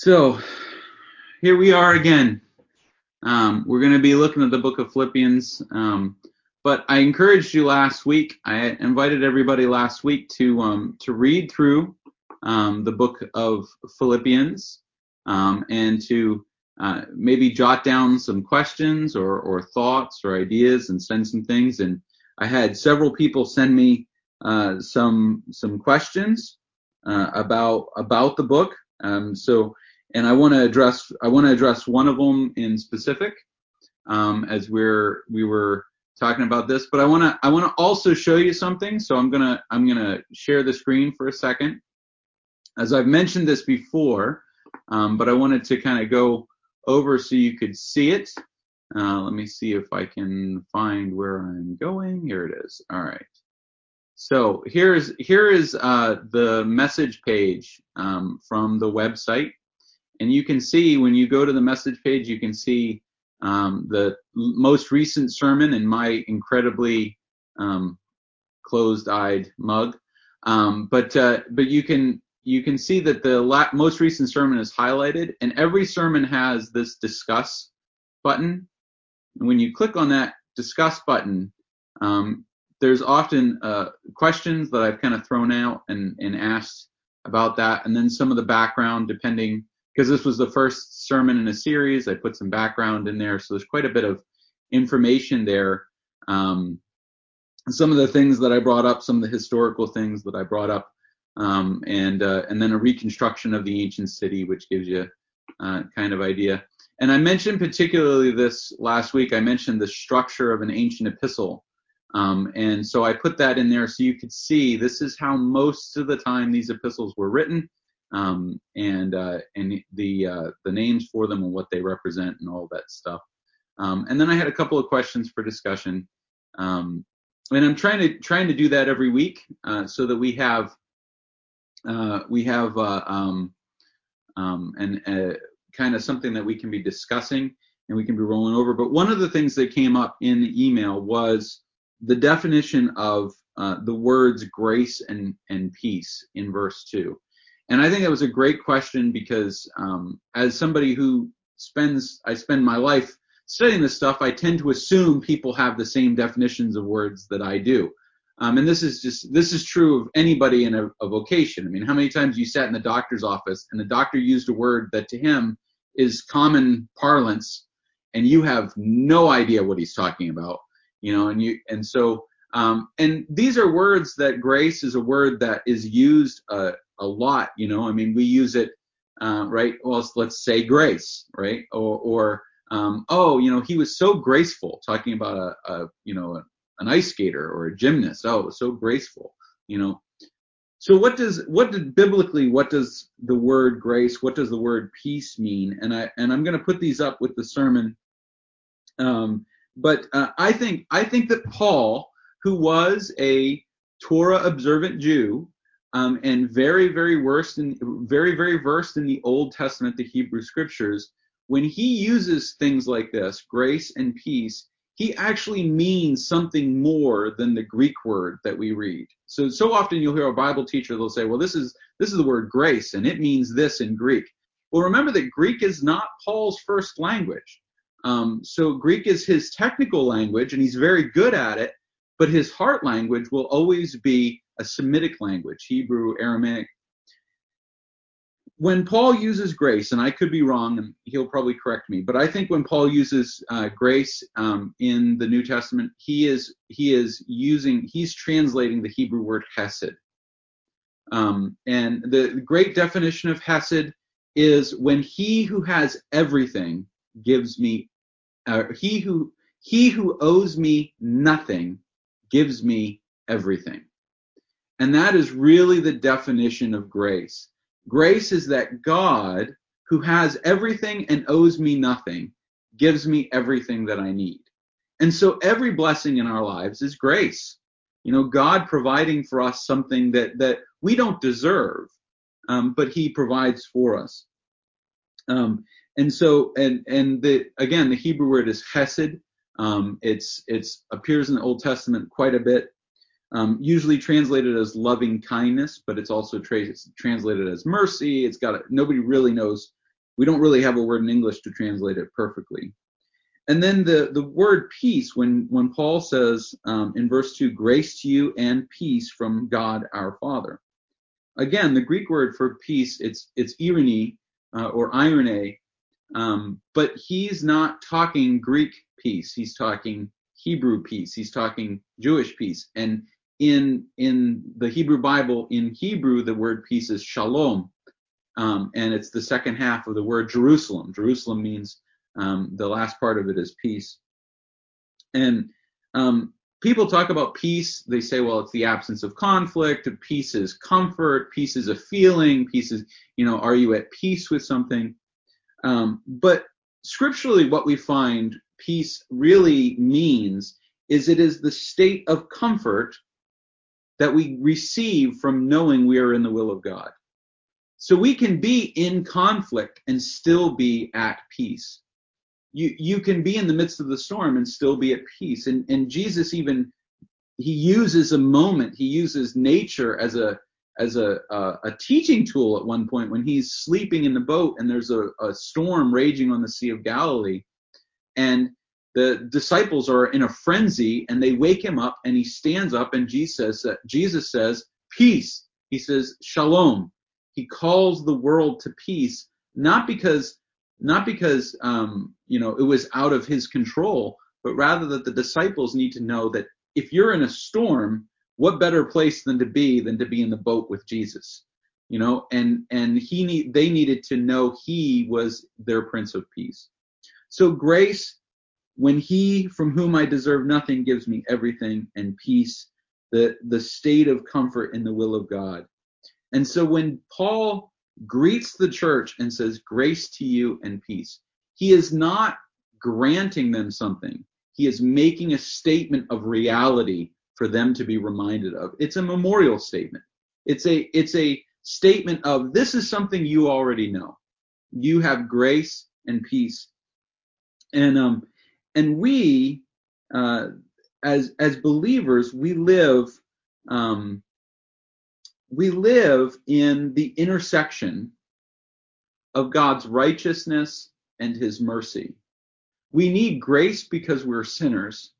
So here we are again. Um, we're going to be looking at the book of Philippians. Um, but I encouraged you last week. I invited everybody last week to um, to read through um, the book of Philippians um, and to uh, maybe jot down some questions or, or thoughts or ideas and send some things. And I had several people send me uh, some some questions uh, about about the book. Um, so and I want to address I want to address one of them in specific um, as we're we were talking about this. But I want to I want to also show you something. So I'm gonna I'm gonna share the screen for a second. As I've mentioned this before, um, but I wanted to kind of go over so you could see it. Uh, let me see if I can find where I'm going. Here it is. All right. So here's here is uh, the message page um, from the website and you can see when you go to the message page, you can see um, the most recent sermon in my incredibly um, closed-eyed mug. Um, but uh, but you can you can see that the la- most recent sermon is highlighted, and every sermon has this discuss button. And when you click on that discuss button, um, there's often uh, questions that I've kind of thrown out and, and asked about that, and then some of the background depending because this was the first sermon in a series. I put some background in there, so there's quite a bit of information there. Um, some of the things that I brought up, some of the historical things that I brought up, um, and uh, and then a reconstruction of the ancient city, which gives you uh, kind of idea. And I mentioned particularly this last week. I mentioned the structure of an ancient epistle, um, and so I put that in there so you could see this is how most of the time these epistles were written um, and uh, and the uh, the names for them and what they represent and all that stuff. Um, and then I had a couple of questions for discussion. Um, and I'm trying to trying to do that every week uh, so that we have uh, we have uh, um, um, and uh, kind of something that we can be discussing and we can be rolling over. But one of the things that came up in the email was the definition of the words grace and, and peace in verse 2. And I think that was a great question because um, as somebody who spends, I spend my life studying this stuff, I tend to assume people have the same definitions of words that I do. Um, and this is just this is true of anybody in a, a, vocation. I mean, how many times you sat in the doctor's office and the doctor used a word that to him is common parlance, and you have no idea what he's talking about, you know? And you and so um, and these are words that grace is a word that is used uh, a lot. You know, I mean, we use it, uh, right? Well, let's say grace, right? Or, or um, oh, you know, he was so graceful, talking about a, a you know, a, an ice skater or a gymnast. Oh, so graceful, you know. So what does what did biblically what does the word grace what does the word peace mean and I and I'm going to put these up with the sermon um, but uh, I think I think that Paul who was a Torah observant Jew um, and very, very versed in very, very versed in the Old Testament, the Hebrew Scriptures. When he uses things like this, grace and peace, he actually means something more than the Greek word that we read. So, so often you'll hear a Bible teacher they'll say, "Well, this is this is the word grace, and it means this in Greek." Well, remember that Greek is not Paul's first language. Um, so Greek is his technical language, and he's very good at it but his heart language will always be a Semitic language, Hebrew, Aramaic. When Paul uses grace, and I could be wrong, and he'll probably correct me, but I think when Paul uses uh, grace um, in the New Testament, he is he is using he's translating the Hebrew word hesed. Um, and the great definition of hesed is when he who has everything gives me, uh, he who he who owes me nothing gives me everything. And that is really the definition of grace. Grace is that God, who has everything and owes me nothing, gives me everything that I need. And so every blessing in our lives is grace. You know, God providing for us something that, that we don't deserve, um, but He provides for us. Um, and so, and, and the, again, the Hebrew word is chesed, um, it's it's appears in the Old Testament quite a bit, um, usually translated as loving kindness, but it's also tra- translated as mercy. It's got a, nobody really knows we don't really have a word in English to translate it perfectly. And then the, the word peace, when, when Paul says um, in verse 2, grace to you and peace from God our Father. Again, the Greek word for peace, it's, it's irony uh, or irene, um, but he's not talking Greek peace. He's talking Hebrew peace. He's talking Jewish peace. And in, in the Hebrew Bible, in Hebrew, the word peace is shalom. Um, and it's the second half of the word Jerusalem. Jerusalem means um, the last part of it is peace. And um, people talk about peace. They say, well, it's the absence of conflict. Peace is comfort. Peace is a feeling. Peace is, you know, are you at peace with something? Um, but scripturally, what we find peace really means is it is the state of comfort that we receive from knowing we are in the will of God. So we can be in conflict and still be at peace you you can be in the midst of the storm and still be at peace. And and Jesus even he uses a moment, he uses nature as a as a, a, a teaching tool at one point when he's sleeping in the boat and there's a, a storm raging on the Sea of Galilee, and the disciples are in a frenzy and they wake him up and he stands up and Jesus says, Jesus says peace. He says shalom. He calls the world to peace, not because not because um, you know it was out of his control, but rather that the disciples need to know that if you're in a storm, what better place than to be than to be in the boat with Jesus, you know? And and he need they needed to know he was their Prince of Peace. So grace, when he from whom I deserve nothing gives me everything and peace, the the state of comfort in the will of God. And so when Paul greets the church and says, Grace to you and peace. He is not granting them something, he is making a statement of reality for them to be reminded of. It's a memorial statement. It's a it's a statement of this is something you already know. You have grace and peace. And um and we uh as as believers we live um we live in the intersection of God's righteousness and his mercy. We need grace because we're sinners,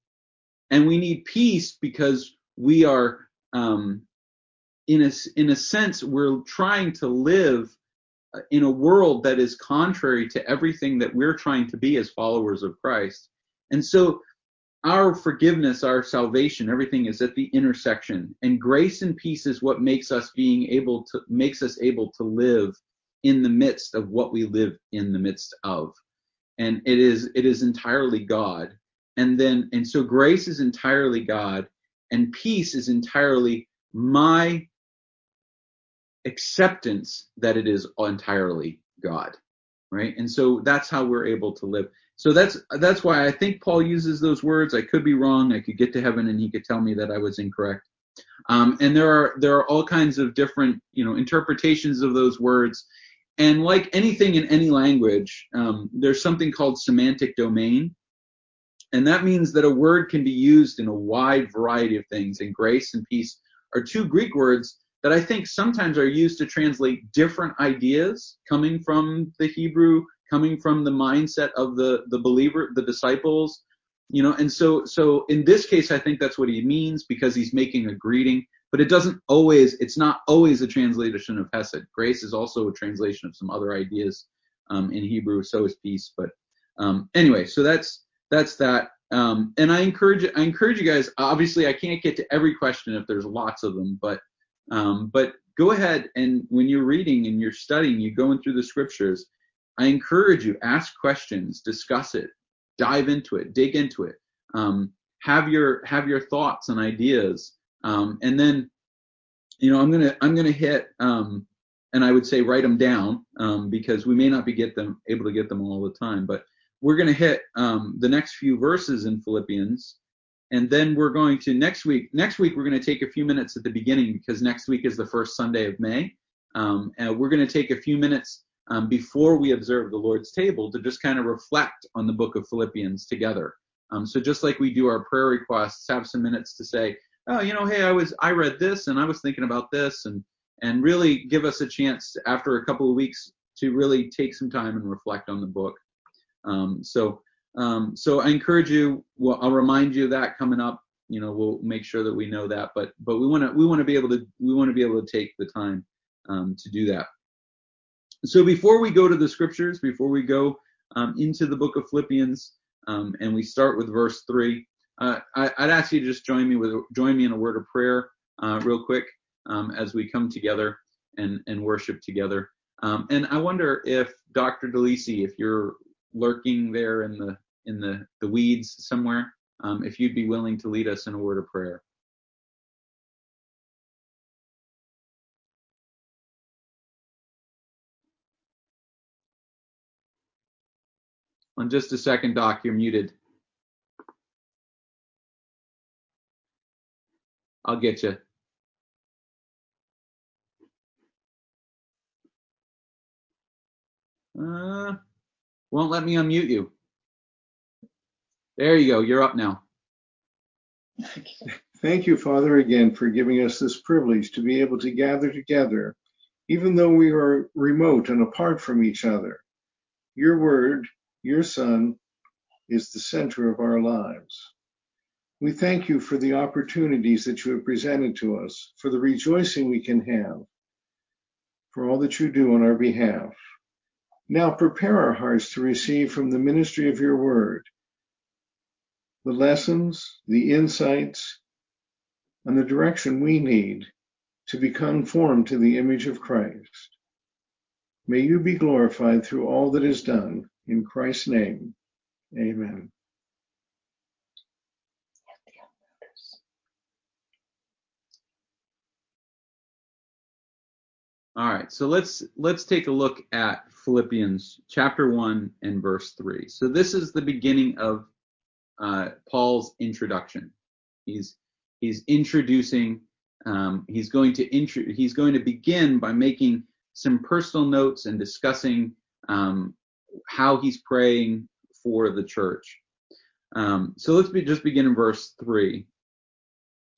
and we need peace because we are, um, in a, in a sense, we're trying to live in a world that is contrary to everything that we're trying to be as followers of Christ. And so our forgiveness, our salvation, everything is at the intersection. And grace and peace is what makes us being able to makes us able to live in the midst of what we live in the midst of. And it is it is entirely God. And then and so grace is entirely God and peace is entirely my acceptance that it is entirely God. Right? And so that's how we're able to live. So that's that's why I think Paul uses those words. I could be wrong. I could get to heaven and he could tell me that I was incorrect. Um, and there are there are all kinds of different you know interpretations of those words. And like anything in any language, um, there's something called semantic domain, and that means that a word can be used in a wide variety of things. And grace and peace are two Greek words that I think sometimes are used to translate different ideas coming from the Hebrew coming from the mindset of the the believer, the disciples, you know. And so so in this case, I think that's what he means because he's making a greeting. But it doesn't always. It's not always a translation of Hesed. Grace is also a translation of some other ideas um, in Hebrew. So is peace. But um, anyway, so that's that's that. Um, and I encourage I encourage you guys. Obviously, I can't get to every question if there's lots of them, but um, but go ahead and when you're reading and you're studying, you're going through the scriptures, I encourage you, ask questions, discuss it, dive into it, dig into it, um, have your have your thoughts and ideas, um, and then, you know, I'm gonna I'm gonna hit, um, and I would say write them down um, because we may not be get them able to get them all the time, but we're gonna hit um, the next few verses in Philippians, and then we're going to next week. Next week we're going to take a few minutes at the beginning because next week is the first Sunday of May, um, and we're going to take a few minutes um, before we observe the Lord's table to just kind of reflect on the book of Philippians together. Um, so just like we do our prayer requests, have some minutes to say, oh, you know, hey, I was I read this and I was thinking about this, and and really give us a chance after a couple of weeks to really take some time and reflect on the book. Um, so um, so I encourage you. Well, I'll remind you of that coming up. You know, we'll make sure that we know that. But but we want to we want to be able to we want to be able to take the time um, to do that. So before we go to the scriptures, before we go um, into the book of Philippians, um, and we start with verse three, uh, I, would ask you to just join me with join me in a word of prayer, uh, real quick, um, as we come together and and worship together. Um, and I wonder if Dr. DeLisi, if you're lurking there in the in the, the weeds somewhere, um, if you'd be willing to lead us in a word of prayer. On just a second, Doc, you're muted. I'll get you. Uh, won't let me unmute you. There you go. You're up now. Thank you, Father, again for giving us this privilege to be able to gather together, even though we are remote and apart from each other. Your word, your Son, is the center of our lives. We thank you for the opportunities that you have presented to us, for the rejoicing we can have, for all that you do on our behalf. Now prepare our hearts to receive from the ministry of your word the lessons, the insights, and the direction we need to be conformed to the image of Christ. May you be glorified through all that is done. In Christ's name, amen. All right, so let's let's take a look at Philippians chapter 1 and verse 3. So this is the beginning of uh, Paul's introduction. He's he's introducing. Um, he's going to intro, he's going to begin by making some personal notes and discussing um, how he's praying for the church. Um, so let's be, just begin in verse three.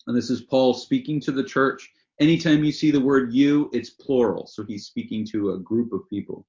And this is Paul speaking to the church. Anytime you see the word you, it's plural. So he's speaking to a group of people.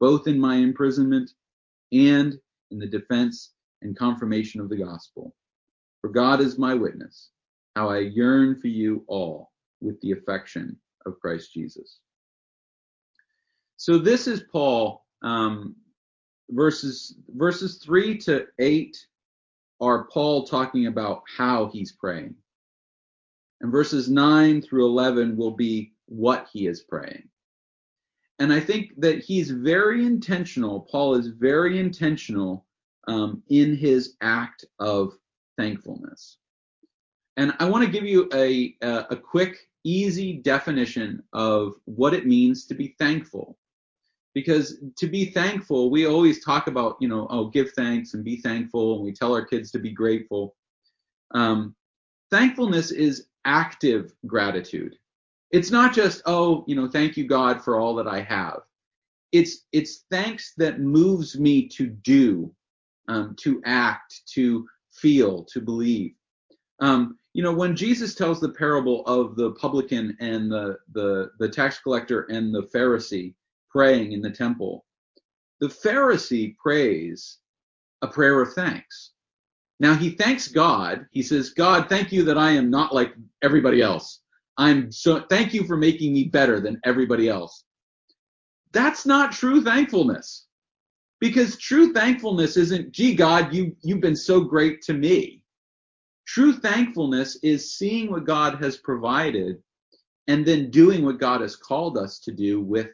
both in my imprisonment and in the defense and confirmation of the gospel. For God is my witness, how I yearn for you all with the affection of Christ Jesus. So this is Paul, um, verses verses three to eight are Paul talking about how he's praying, and verses nine through eleven will be what he is praying. And I think that he's very intentional. Paul is very intentional um, in his act of thankfulness. And I want to give you a, a, a quick, easy definition of what it means to be thankful. Because to be thankful, we always talk about, you know, oh, give thanks and be thankful, and we tell our kids to be grateful. Um, thankfulness is active gratitude it's not just oh you know thank you god for all that i have. It's it's thanks that moves me to do um, to act to feel to believe. Um, you know when jesus tells the parable of the publican and the the the tax collector and the pharisee praying in the temple the pharisee prays a prayer of thanks. Now he thanks god. He says god thank you that i am not like everybody else I'm so thank you for making me better than everybody else. That's not true thankfulness. Because true thankfulness isn't, gee, God, you, you've been so great to me. True thankfulness is seeing what God has provided and then doing what God has called us to do with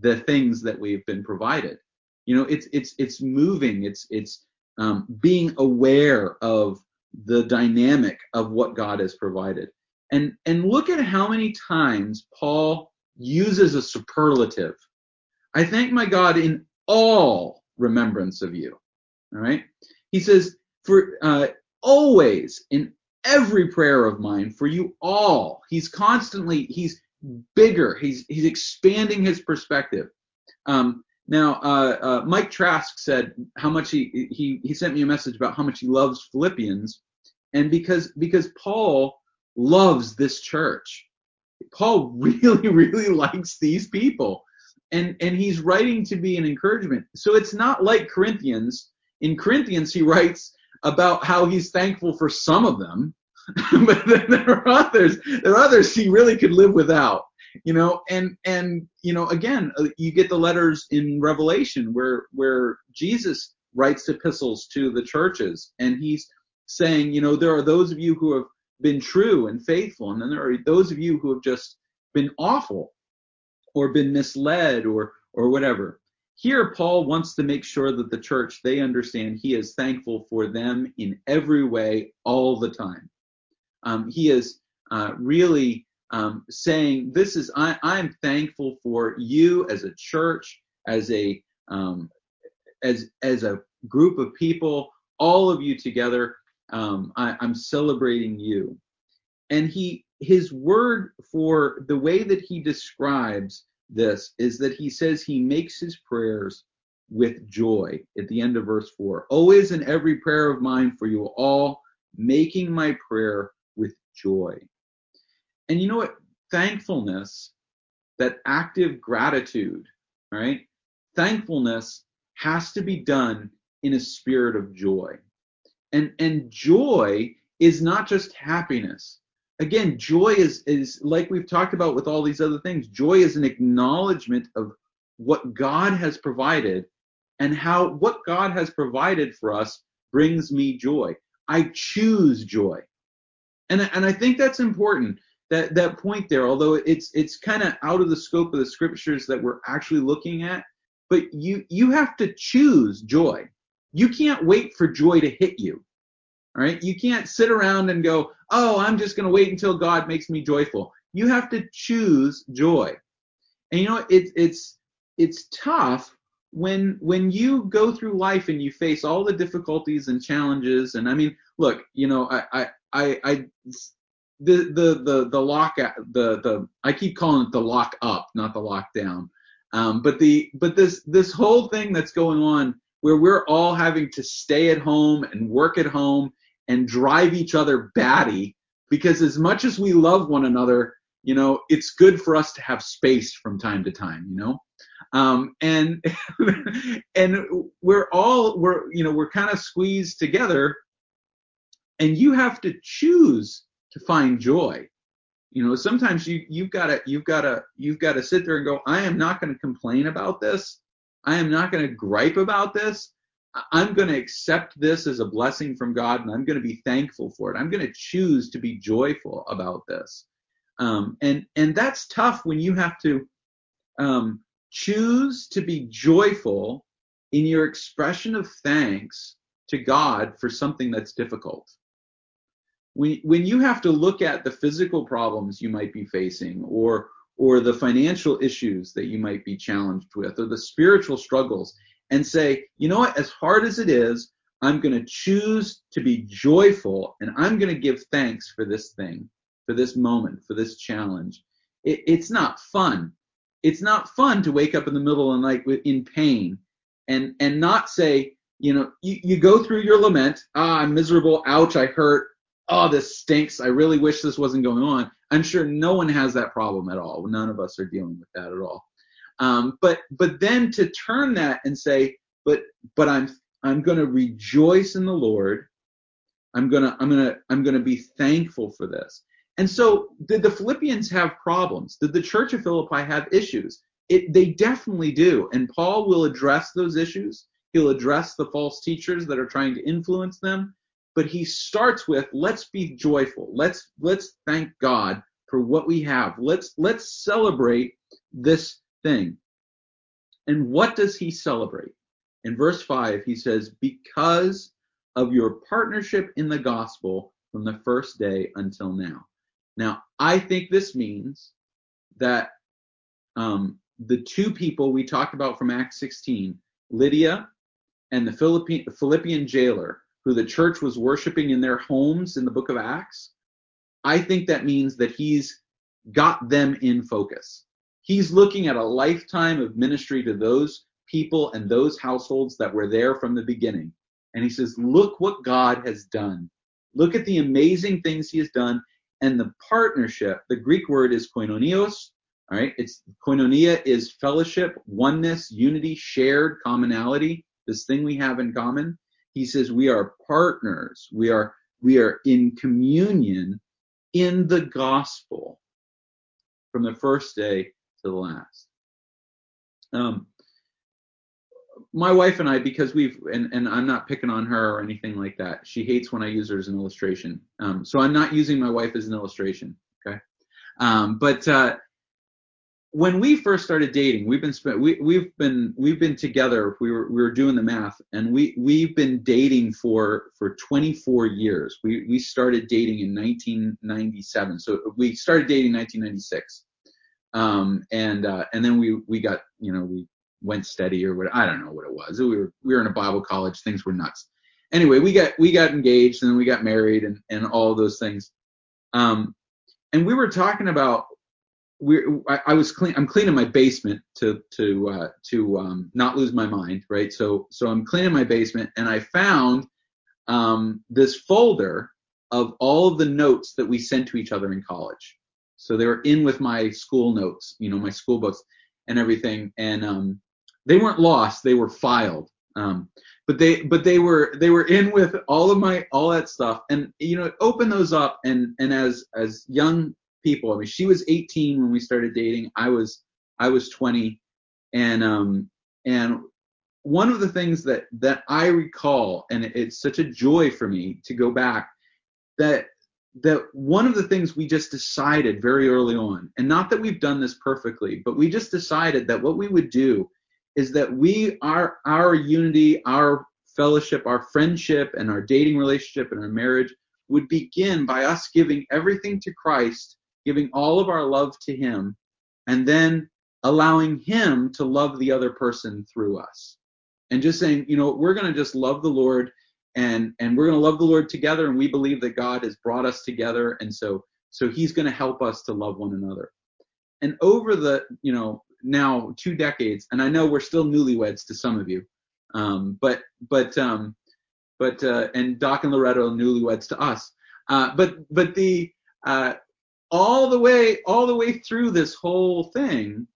the things that we've been provided. You know, it's, it's, it's moving. It's, it's, um, being aware of the dynamic of what God has provided. And, and look at how many times Paul uses a superlative. I thank my God in all remembrance of you. All right. He says, for uh, always in every prayer of mine for you all. He's constantly, he's bigger. He's, he's expanding his perspective. Um, now, uh, uh, Mike Trask said how much he, he, he sent me a message about how much he loves Philippians. And because, because Paul loves this church. Paul really, really likes these people. And, and he's writing to be an encouragement. So it's not like Corinthians. In Corinthians, he writes about how he's thankful for some of them, but then there are others, there are others he really could live without you know and and you know again uh, you get the letters in revelation where where jesus writes epistles to the churches and he's saying you know there are those of you who have been true and faithful and then there are those of you who have just been awful or been misled or or whatever here paul wants to make sure that the church they understand he is thankful for them in every way all the time um, he is uh, really um, saying, "This is I, I'm thankful for you as a church, as a um, as as a group of people, all of you together. Um, I, I'm celebrating you." And he his word for the way that he describes this is that he says he makes his prayers with joy at the end of verse 4 always in every prayer of mine for you all making my prayer with joy and you know what? Thankfulness, that active gratitude, right? Thankfulness has to be done in a spirit of joy. And and joy is not just happiness. Again, joy is is like we've talked about with all these other things. Joy is an acknowledgement of what God has provided and how what God has provided for us brings me joy. I choose joy. And and I think that's important that that point there, although it's it's kind of out of the scope of the scriptures that we're actually looking at, but you you have to choose joy. You can't wait for joy to hit you. All right? You can't sit around and go, "Oh, I'm just going to wait until God makes me joyful." You have to choose joy. And you know, it's it's it's tough when when you go through life and you face all the difficulties and challenges and I mean, look, you know, I I I, I the the the the lock the the I keep calling it the lock up, not the lockdown. Um, but the but this this whole thing that's going on where we're all having to stay at home and work at home and drive each other batty because as much as we love one another, you know, it's good for us to have space from time to time, you know. Um, and and we're all we're you know we're kind of squeezed together, and you have to choose to find joy. You know, sometimes you you've got to you've got to you've got to sit there and go, I am not going to complain about this. I am not going to gripe about this. I'm going to accept this as a blessing from God, and I'm going to be thankful for it. I'm going to choose to be joyful about this. Um, and and that's tough when you have to um, choose to be joyful in your expression of thanks to God for something that's difficult when when you have to look at the physical problems you might be facing or or the financial issues that you might be challenged with or the spiritual struggles and say you know what? As hard as it is i'm going to choose to be joyful and i'm going to give thanks for this thing for this moment for this challenge. It, it's not fun. It's not fun to wake up in the middle of the night in pain and and not say you know you, you go through your lament ah i'm miserable ouch i hurt oh, this stinks. I really wish this wasn't going on. I'm sure no one has that problem at all. None of us are dealing with that at all. Um, but but then to turn that and say, but but I'm I'm going to rejoice in the Lord. I'm gonna I'm gonna I'm gonna be thankful for this. And so, did the Philippians have problems? Did the Church of Philippi have issues? It, they definitely do. And Paul will address those issues. He'll address the false teachers that are trying to influence them but he starts with let's be joyful. Let's let's thank god for what we have. Let's let's celebrate this thing. And what does he celebrate? In verse 5 he says because of your partnership in the gospel from the first day until now. Now i think this means that um, the two people we talked about from Acts 16, Lydia and the Philippian, Philippian jailer, who the church was worshiping in their homes in the book of Acts, I think that means that he's got them in focus. He's looking at a lifetime of ministry to those people and those households that were there from the beginning. And he says, Look what God has done. Look at the amazing things he has done. And the partnership, the Greek word is koinonios. All right. It's koinonia is fellowship, oneness, unity, shared commonality, this thing we have in common. He says we are partners. We are, we are in communion in the gospel from the first day to the last. Um, my wife and I, because we've, and, and I'm not picking on her or anything like that. She hates when I use her as an illustration. Um, so I'm not using my wife as an illustration. Okay. Um, but, uh, when we first started dating, we've been we, we've been, we've been together. We were, we were doing the math and we, we've been dating for, for 24 years. We, we started dating in 1997. So we started dating 1996. Um, and, uh, and then we, we got, you know, we went steady or what I don't know what it was. We were we were in a Bible college, things were nuts. Anyway, we got we got engaged and then we got married and and all those things. Um, and we were talking about we I, I was clean I'm cleaning my basement to to uh, to um, not lose my mind, right? So so I'm cleaning my basement and I found um, this folder of all of the notes that we sent to each other in college. So they were in with my school notes, you know, my school books and everything. And um, they weren't lost; they were filed. Um, but they but they were they were in with all of my all that stuff, and you know, open those up, and and as as young people, I mean, she was 18 when we started dating. I was I was 20, and um and one of the things that that I recall, and it's such a joy for me to go back, that that one of the things we just decided very early on, and not that we've done this perfectly, but we just decided that what we would do is that we our our unity, our fellowship, our friendship, and our dating relationship and our marriage would begin by us giving everything to Christ, giving all of our love to Him, and then allowing Him to love the other person through us. And just saying, you know, we're going to just love the Lord and and we're going to love the Lord together and we believe that God has brought us together and so so he's going to help us to love one another. And over the, you know, now two decades, and I know we're still newlyweds to some of you, um, but but um, but uh, and Doc and Loretto newlyweds to us. Uh, but but the uh, all the way all the way through this whole thing,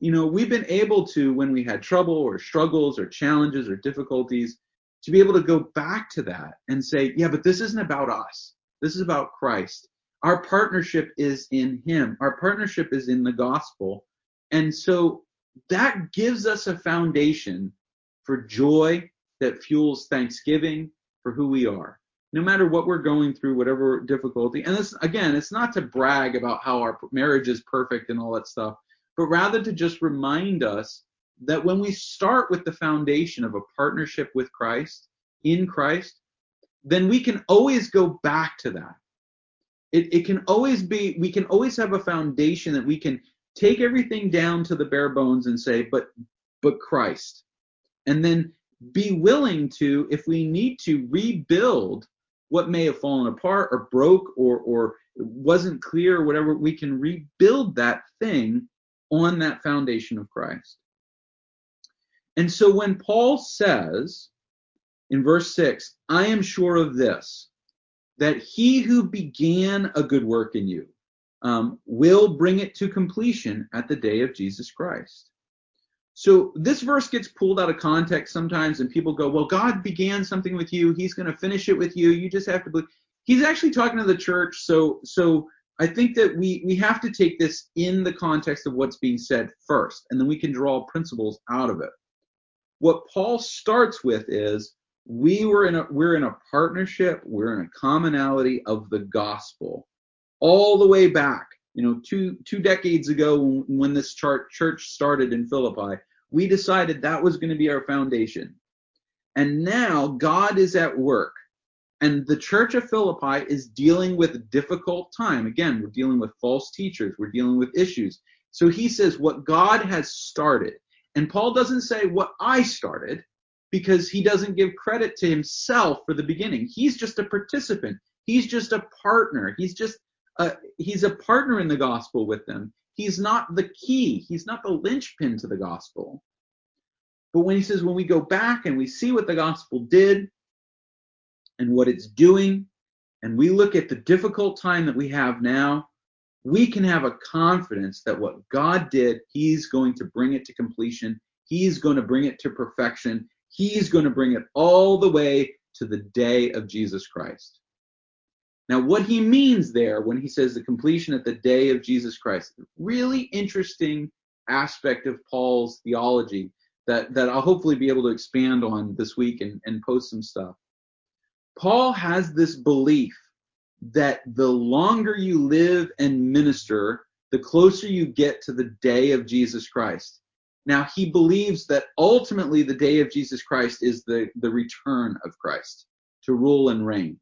you know, we've been able to when we had trouble or struggles or challenges or difficulties to be able to go back to that and say, yeah, but this isn't about us. This is about Christ. Our partnership is in Him. Our partnership is in the gospel. And so that gives us a foundation for joy that fuels thanksgiving for who we are. No matter what we're going through, whatever difficulty. And this, again, it's not to brag about how our marriage is perfect and all that stuff, but rather to just remind us that when we start with the foundation of a partnership with Christ, in Christ, then we can always go back to that. It, it can always be, we can always have a foundation that we can take everything down to the bare bones and say, but, but Christ. And then be willing to, if we need to, rebuild what may have fallen apart or broke or, or wasn't clear or whatever, we can rebuild that thing on that foundation of Christ. And so when Paul says in verse 6, I am sure of this, that he who began a good work in you um, will bring it to completion at the day of Jesus Christ. So this verse gets pulled out of context sometimes, and people go, "Well, God began something with you; He's going to finish it with you. You just have to believe." He's actually talking to the church, so so I think that we we have to take this in the context of what's being said first, and then we can draw principles out of it. What Paul starts with is we were in a we're in a partnership, we're in a commonality of the gospel all the way back, you know, two two decades ago when this chart, church started in Philippi, we decided that was going to be our foundation. And now God is at work. And the church of Philippi is dealing with difficult time. Again, we're dealing with false teachers. We're dealing with issues. So he says what God has started. And Paul doesn't say what I started because he doesn't give credit to himself for the beginning. He's just a participant. He's just a partner. He's just a, he's a partner in the gospel with them. He's not the key. He's not the linchpin to the gospel. But when he says when we go back and we see what the gospel did and what it's doing, and we look at the difficult time that we have now, we can have a confidence that what God did, He's going to bring it to completion. He's going to bring it to perfection. He's going to bring it all the way to the day of Jesus Christ. Now, what he means there when he says the completion at the day of Jesus Christ, really interesting aspect of Paul's theology that, that I'll hopefully be able to expand on this week and, and post some stuff. Paul has this belief that the longer you live and minister, the closer you get to the day of Jesus Christ. Now, he believes that ultimately the day of Jesus Christ is the, the return of Christ to rule and reign.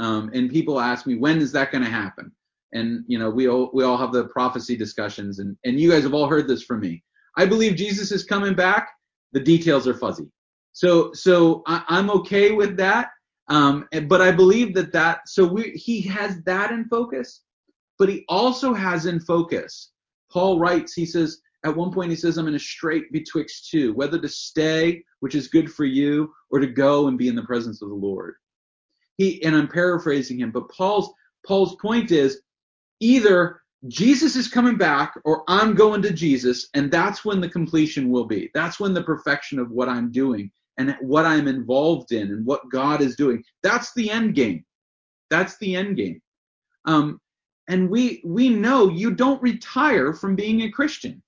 Um, and people ask me, when is that going to happen? And, you know, we all, we all have the prophecy discussions and, and you guys have all heard this from me. I believe Jesus is coming back. The details are fuzzy. So, so I, I'm okay with that. Um, but I believe that that, so we, he has that in focus, but he also has in focus. Paul writes, he says, at one point he says, I'm in a strait betwixt two, whether to stay, which is good for you, or to go and be in the presence of the Lord. He, and I'm paraphrasing him, but Paul's, Paul's point is either Jesus is coming back or I'm going to Jesus, and that's when the completion will be. That's when the perfection of what I'm doing and what I'm involved in and what God is doing. That's the end game. That's the end game. Um, and we we know you don't retire from being a Christian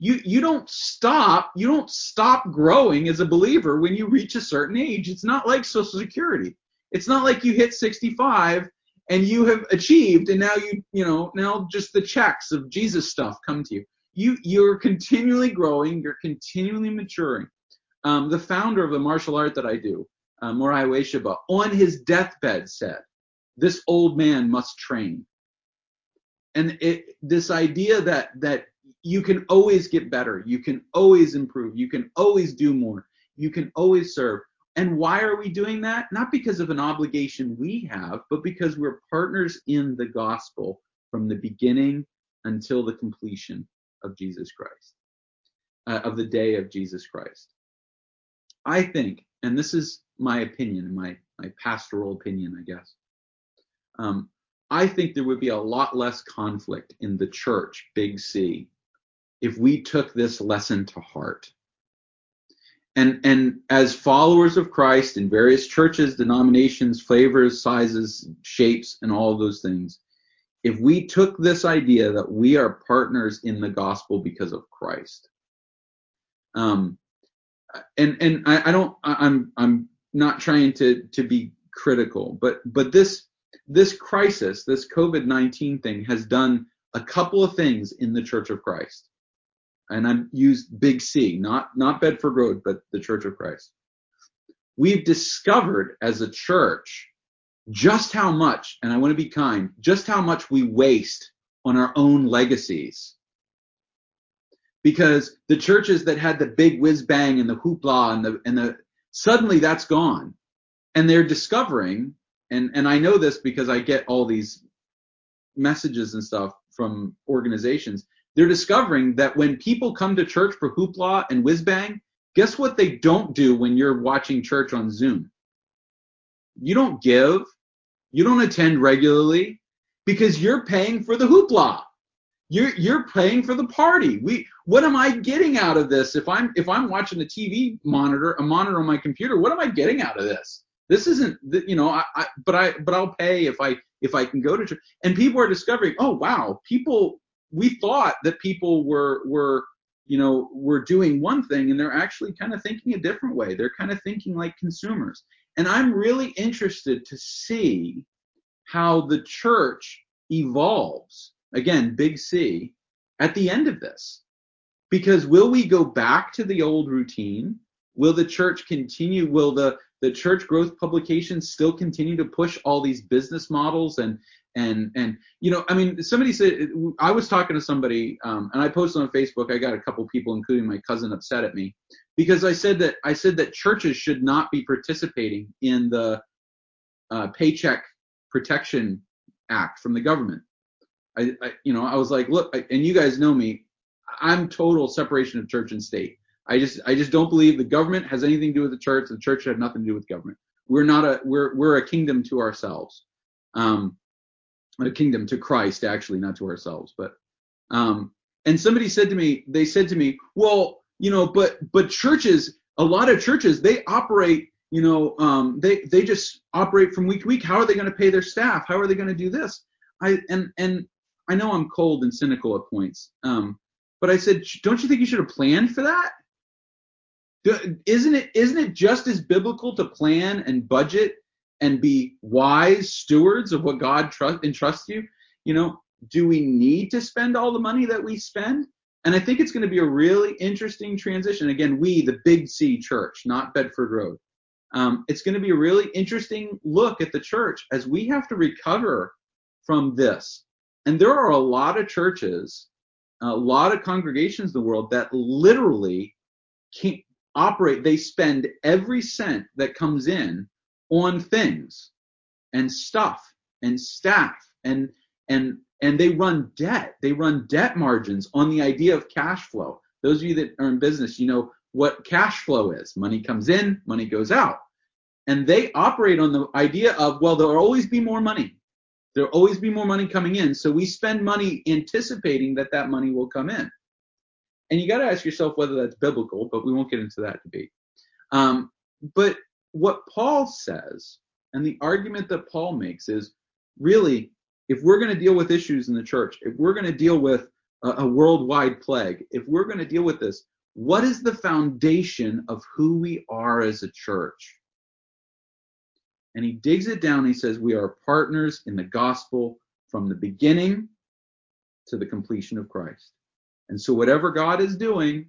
you you don't stop you don't stop growing as a believer when you reach a certain age it's not like social security it's not like you hit 65 and you have achieved and now you you know now just the checks of jesus stuff come to you you you're continually growing you're continually maturing um, the founder of the martial art that i do uh, Morihei Ueshiba, on his deathbed said this old man must train and it, this idea that that you can always get better. You can always improve. You can always do more. You can always serve. And why are we doing that? Not because of an obligation we have, but because we're partners in the gospel from the beginning until the completion of Jesus Christ, uh, of the day of Jesus Christ. I think, and this is my opinion, my, my pastoral opinion, I guess. Um, I think there would be a lot less conflict in the church, big C, if we took this lesson to heart. And, and as followers of Christ in various churches, denominations, flavors, sizes, shapes, and all those things, if we took this idea that we are partners in the gospel because of Christ, um, and and I, I don't, I'm I'm not trying to to be critical, but but this this crisis, this COVID nineteen thing, has done a couple of things in the Church of Christ and I used Big C, not not Bedford Road, but the Church of Christ. We've discovered as a church just how much, and I want to be kind, just how much we waste on our own legacies. Because the churches that had the big whiz bang and the hoopla and the and the suddenly that's gone. And they're discovering, and, and I know this because I get all these messages and stuff from organizations they're discovering that when people come to church for hoopla and whiz bang, guess what they don't do when you're watching church on Zoom? You don't give, you don't attend regularly because you're paying for the hoopla. You're you're paying for the party. We what am I getting out of this? If I'm if I'm watching a TV monitor, a monitor on my computer, what am I getting out of this? This isn't you know I, I but I but I'll pay if I if I can go to church. And people are discovering, oh wow, people we thought that people were were you know were doing one thing and they're actually kind of thinking a different way. They're kind of thinking like consumers. And i'm really interested to see how the church evolves. Again big c at the end of this. Because will we go back to the old routine will the church continue? Will the the church growth publications still continue to push all these business models and and and you know i mean somebody said i was talking to somebody um, and i posted on facebook i got a couple people including my cousin upset at me because i said that i said that churches should not be participating in the uh, paycheck protection act from the government. I, I you know i was like look I, and you guys know me i'm total separation of church and state i just i just don't believe the government has anything to do with the church the church have nothing to do with government we're not a we're we're a kingdom to ourselves um a kingdom to Christ, actually, not to ourselves. But um, and somebody said to me, they said to me, well, you know, but but churches, a lot of churches, they operate, you know, um, they they just operate from week to week. How are they going to pay their staff? How are they going to do this? I and and I know I'm cold and cynical at points, um, but I said, don't you think you should have planned for that? Isn't it isn't it just as biblical to plan and budget and be wise stewards of what God trust entrusts you, you know, do we need to spend all the money that we spend? And I think it's going to be a really interesting transition. Again, we, the Big C Church, not Bedford Road. Um, it's going to be a really interesting look at the church as we have to recover from this. And there are a lot of churches, a lot of congregations in the world that literally can't operate. They spend every cent that comes in on things and stuff and staff and and and they run debt. They run debt margins on the idea of cash flow. Those of you that are in business, you know what cash flow is. Money comes in, money goes out. And they operate on the idea of, well, there'll always be more money. There'll always be more money coming in. So we spend money anticipating that that money will come in. And you got to ask yourself whether that's biblical, but we won't get into that debate. Um, but what Paul says and the argument that Paul makes is really, if we're going to deal with issues in the church, if we're going to deal with a, a worldwide plague, if we're going to deal with this, what is the foundation of who we are as a church? And he digs it down. He says, We are partners in the gospel from the beginning to the completion of Christ. And so, whatever God is doing,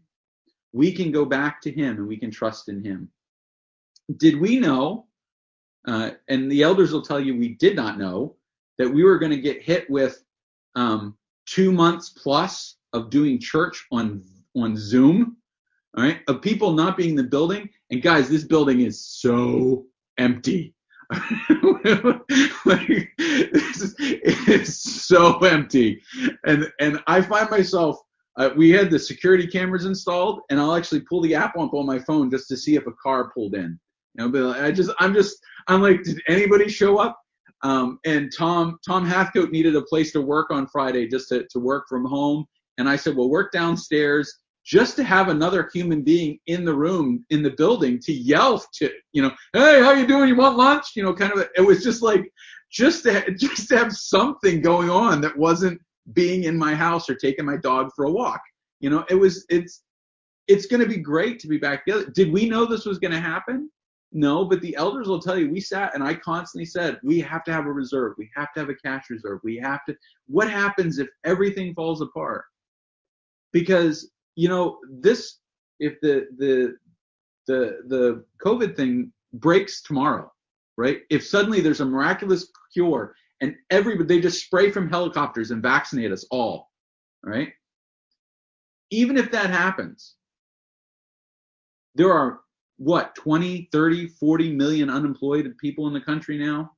we can go back to him and we can trust in him. Did we know, uh, and the elders will tell you we did not know, that we were going to get hit with um, two months plus of doing church on on Zoom, all right, of people not being in the building. And guys, this building is so empty. like, it's so empty, and and I find myself. Uh, we had the security cameras installed, and I'll actually pull the app up on my phone just to see if a car pulled in. You know, but like, I just, I'm just, I'm like, did anybody show up? Um, and Tom, Tom Hathcote needed a place to work on Friday just to, to work from home. And I said, well, work downstairs just to have another human being in the room, in the building to yell to, you know, hey, how you doing? You want lunch? You know, kind of, it was just like, just to, just to have something going on that wasn't being in my house or taking my dog for a walk. You know, it was, it's, it's going to be great to be back together. Did we know this was going to happen? No, but the elders will tell you we sat and I constantly said we have to have a reserve. We have to have a cash reserve. We have to. What happens if everything falls apart? Because you know this if the the the the COVID thing breaks tomorrow, right? If suddenly there's a miraculous cure and everybody they just spray from helicopters and vaccinate us all, right? Even if that happens, there are what 20 30 40 million unemployed people in the country now?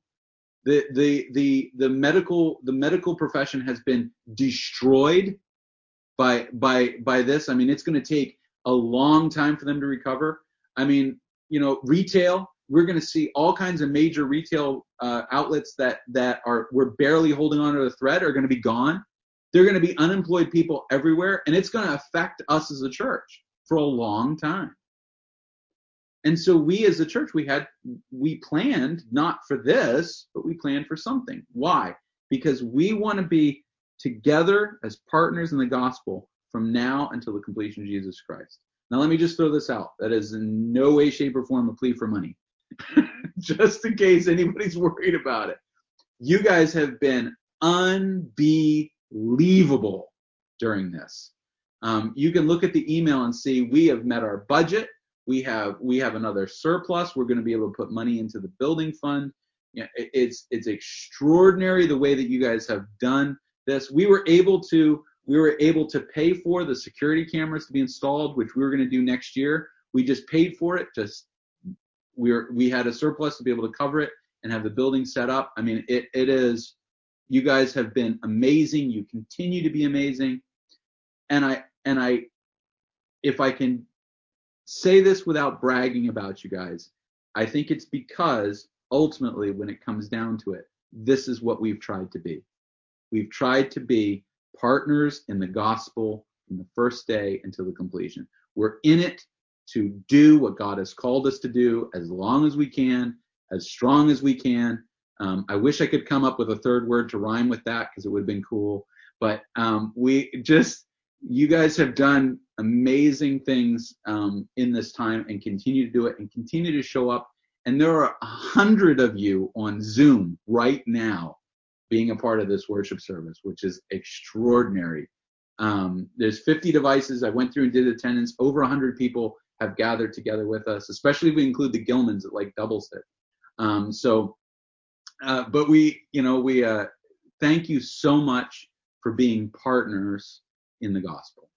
The the the the medical the medical profession has been destroyed by by by this. I mean it's going to take a long time for them to recover. I mean you know retail we're going to see all kinds of major retail uh, outlets that that are we're barely holding on to the thread are going to be gone they're going to be unemployed people everywhere and it's going to affect us as a church for a long time and so we as a church, we had, we planned not for this, but we planned for something. Why? Because we want to be together as partners in the gospel from now until the completion of Jesus Christ. Now, let me just throw this out. That is in no way, shape, or form a plea for money. just in case anybody's worried about it. You guys have been unbelievable during this. Um, you can look at the email and see we have met our budget we have we have another surplus. We're going to be able to put money into the building fund. Yeah, it, it's it's extraordinary the way that you guys have done this. We were able to we were able to pay for the security cameras to be installed, which we were going to do next year. We just paid for it. Just we were we had a surplus to be able to cover it and have the building set up. I mean, it it is. You guys have been amazing. You continue to be amazing, and I and I, if I can say this without bragging about you guys, I think it's because ultimately, when it comes down to it, this is what we've tried to be. We've tried to be partners in the gospel from the first day until the completion. We're in it to do what God has called us to do as long as we can, as strong as we can. Um, I wish I could come up with a third word to rhyme with that because it would have been cool. But um, we just, you guys have done amazing things um, in this time and continue to do it and continue to show up. And there are a hundred of you on Zoom right now being a part of this worship service, which is extraordinary. Um, there's 50 devices. I went through and did attendance. Over 100 people have gathered together with us, especially if we include the Gilmans. It like doubles it. Um, so, uh, but we, you know, we uh, thank you so much for being partners in the gospel.